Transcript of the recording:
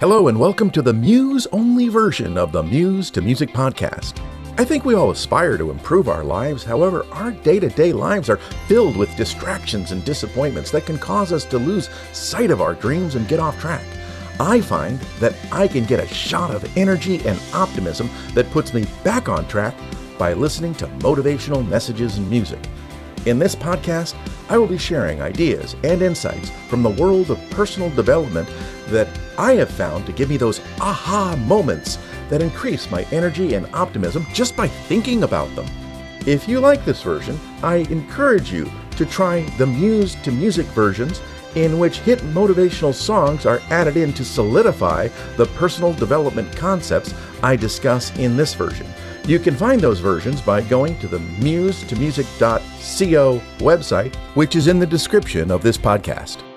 Hello, and welcome to the Muse only version of the Muse to Music podcast. I think we all aspire to improve our lives, however, our day to day lives are filled with distractions and disappointments that can cause us to lose sight of our dreams and get off track. I find that I can get a shot of energy and optimism that puts me back on track by listening to motivational messages and music. In this podcast, I will be sharing ideas and insights from the world of personal development that I have found to give me those aha moments that increase my energy and optimism just by thinking about them. If you like this version, I encourage you to try the Muse to Music versions in which hit motivational songs are added in to solidify the personal development concepts I discuss in this version. You can find those versions by going to the muse2music.co website, which is in the description of this podcast.